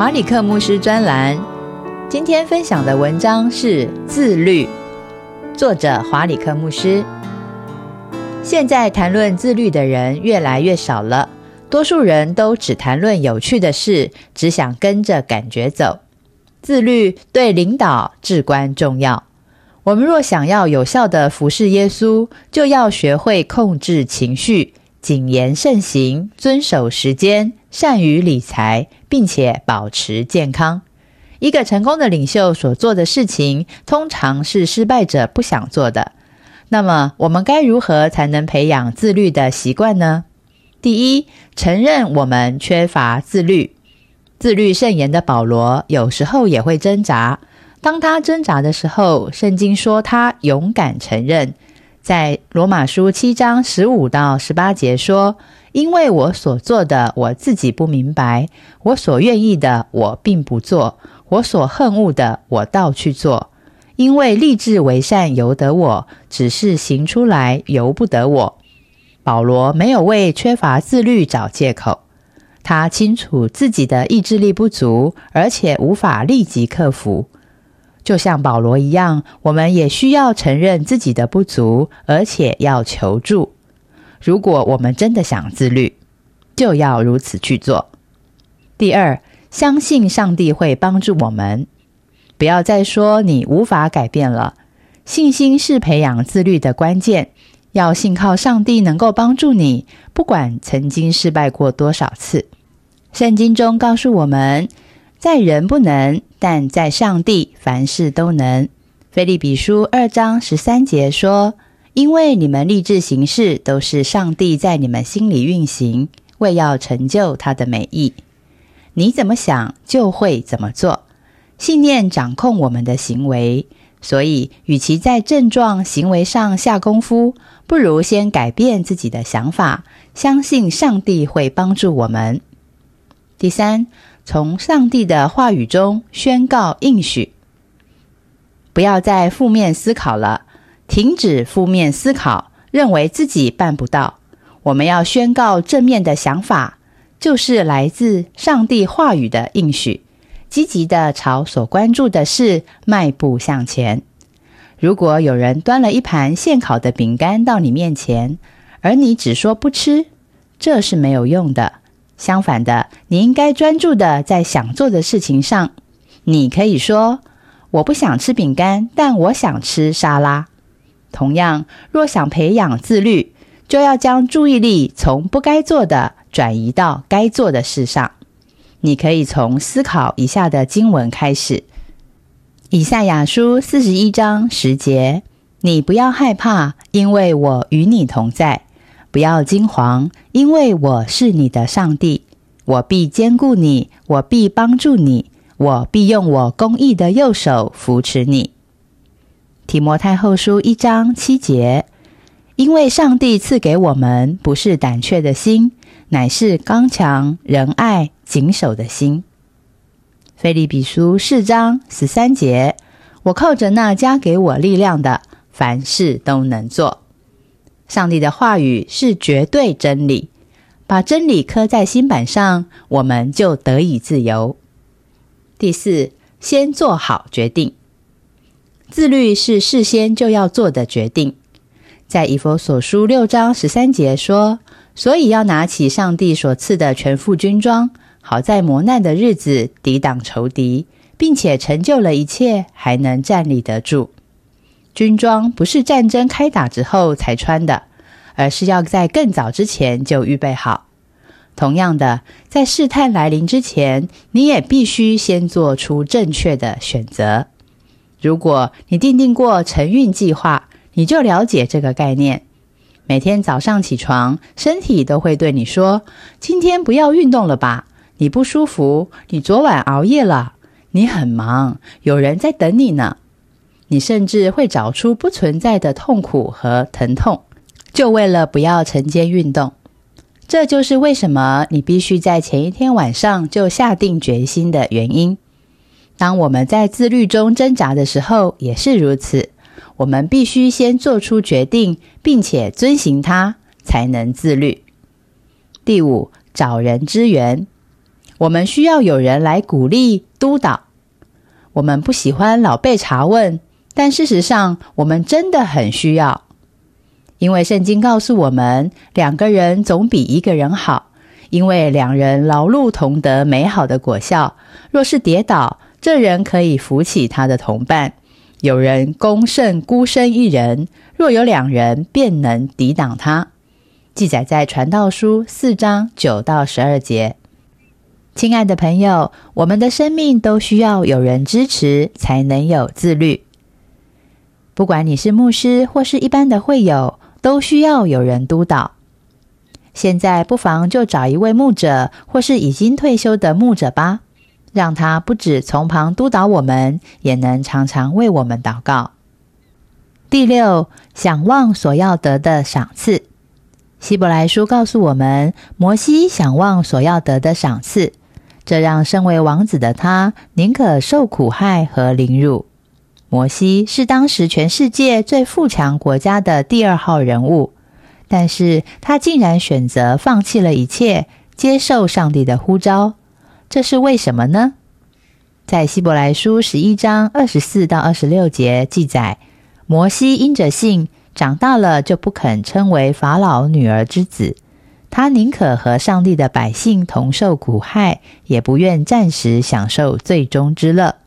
华里克牧师专栏，今天分享的文章是自律，作者华里克牧师。现在谈论自律的人越来越少了，多数人都只谈论有趣的事，只想跟着感觉走。自律对领导至关重要。我们若想要有效的服侍耶稣，就要学会控制情绪，谨言慎行，遵守时间。善于理财，并且保持健康。一个成功的领袖所做的事情，通常是失败者不想做的。那么，我们该如何才能培养自律的习惯呢？第一，承认我们缺乏自律。自律甚严的保罗，有时候也会挣扎。当他挣扎的时候，圣经说他勇敢承认。在罗马书七章十五到十八节说。因为我所做的我自己不明白，我所愿意的我并不做，我所恨恶的我倒去做。因为立志为善由得我，只是行出来由不得我。保罗没有为缺乏自律找借口，他清楚自己的意志力不足，而且无法立即克服。就像保罗一样，我们也需要承认自己的不足，而且要求助。如果我们真的想自律，就要如此去做。第二，相信上帝会帮助我们。不要再说你无法改变了。信心是培养自律的关键。要信靠上帝能够帮助你，不管曾经失败过多少次。圣经中告诉我们，在人不能，但在上帝凡事都能。菲利比书二章十三节说。因为你们立志行事，都是上帝在你们心里运行，为要成就他的美意。你怎么想，就会怎么做。信念掌控我们的行为，所以与其在症状行为上下功夫，不如先改变自己的想法，相信上帝会帮助我们。第三，从上帝的话语中宣告应许，不要再负面思考了。停止负面思考，认为自己办不到。我们要宣告正面的想法，就是来自上帝话语的应许，积极的朝所关注的事迈步向前。如果有人端了一盘现烤的饼干到你面前，而你只说不吃，这是没有用的。相反的，你应该专注的在想做的事情上。你可以说：“我不想吃饼干，但我想吃沙拉。”同样，若想培养自律，就要将注意力从不该做的转移到该做的事上。你可以从思考以下的经文开始：《以赛亚书》四十一章十节，你不要害怕，因为我与你同在；不要惊惶，因为我是你的上帝。我必兼顾你，我必帮助你，我必用我公义的右手扶持你。提摩太后书一章七节，因为上帝赐给我们不是胆怯的心，乃是刚强、仁爱、谨守的心。菲利比书四章十三节，我靠着那加给我力量的，凡事都能做。上帝的话语是绝对真理，把真理刻在心板上，我们就得以自由。第四，先做好决定。自律是事先就要做的决定，在以佛所书六章十三节说：“所以要拿起上帝所赐的全副军装，好在磨难的日子抵挡仇敌，并且成就了一切，还能站立得住。”军装不是战争开打之后才穿的，而是要在更早之前就预备好。同样的，在试探来临之前，你也必须先做出正确的选择。如果你定定过晨运计划，你就了解这个概念。每天早上起床，身体都会对你说：“今天不要运动了吧？你不舒服，你昨晚熬夜了，你很忙，有人在等你呢。你甚至会找出不存在的痛苦和疼痛，就为了不要晨间运动。这就是为什么你必须在前一天晚上就下定决心的原因。当我们在自律中挣扎的时候，也是如此。我们必须先做出决定，并且遵行它，才能自律。第五，找人支援。我们需要有人来鼓励、督导。我们不喜欢老被查问。但事实上，我们真的很需要，因为圣经告诉我们，两个人总比一个人好，因为两人劳碌同得美好的果效。若是跌倒，这人可以扶起他的同伴；有人攻胜孤身一人，若有两人，便能抵挡他。记载在传道书四章九到十二节。亲爱的朋友，我们的生命都需要有人支持，才能有自律。不管你是牧师或是一般的会友，都需要有人督导。现在不妨就找一位牧者，或是已经退休的牧者吧，让他不止从旁督导我们，也能常常为我们祷告。第六，想望所要得的赏赐。希伯来书告诉我们，摩西想望所要得的赏赐，这让身为王子的他宁可受苦害和凌辱。摩西是当时全世界最富强国家的第二号人物，但是他竟然选择放弃了一切，接受上帝的呼召。这是为什么呢？在希伯来书十一章二十四到二十六节记载，摩西因着信，长大了就不肯称为法老女儿之子，他宁可和上帝的百姓同受苦害，也不愿暂时享受最终之乐。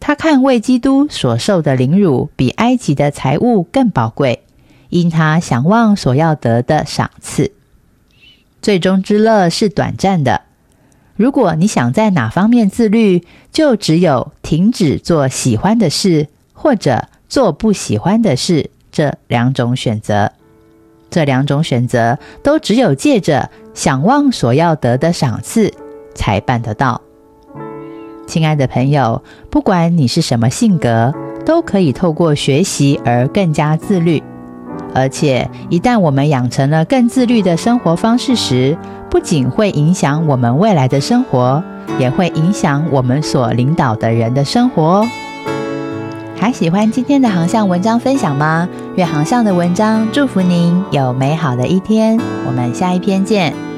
他看为基督所受的凌辱，比埃及的财物更宝贵，因他想望所要得的赏赐。最终之乐是短暂的。如果你想在哪方面自律，就只有停止做喜欢的事，或者做不喜欢的事这两种选择。这两种选择都只有借着想望所要得的赏赐，才办得到。亲爱的朋友，不管你是什么性格，都可以透过学习而更加自律。而且，一旦我们养成了更自律的生活方式时，不仅会影响我们未来的生活，也会影响我们所领导的人的生活哦。还喜欢今天的航向文章分享吗？愿航向的文章祝福您有美好的一天。我们下一篇见。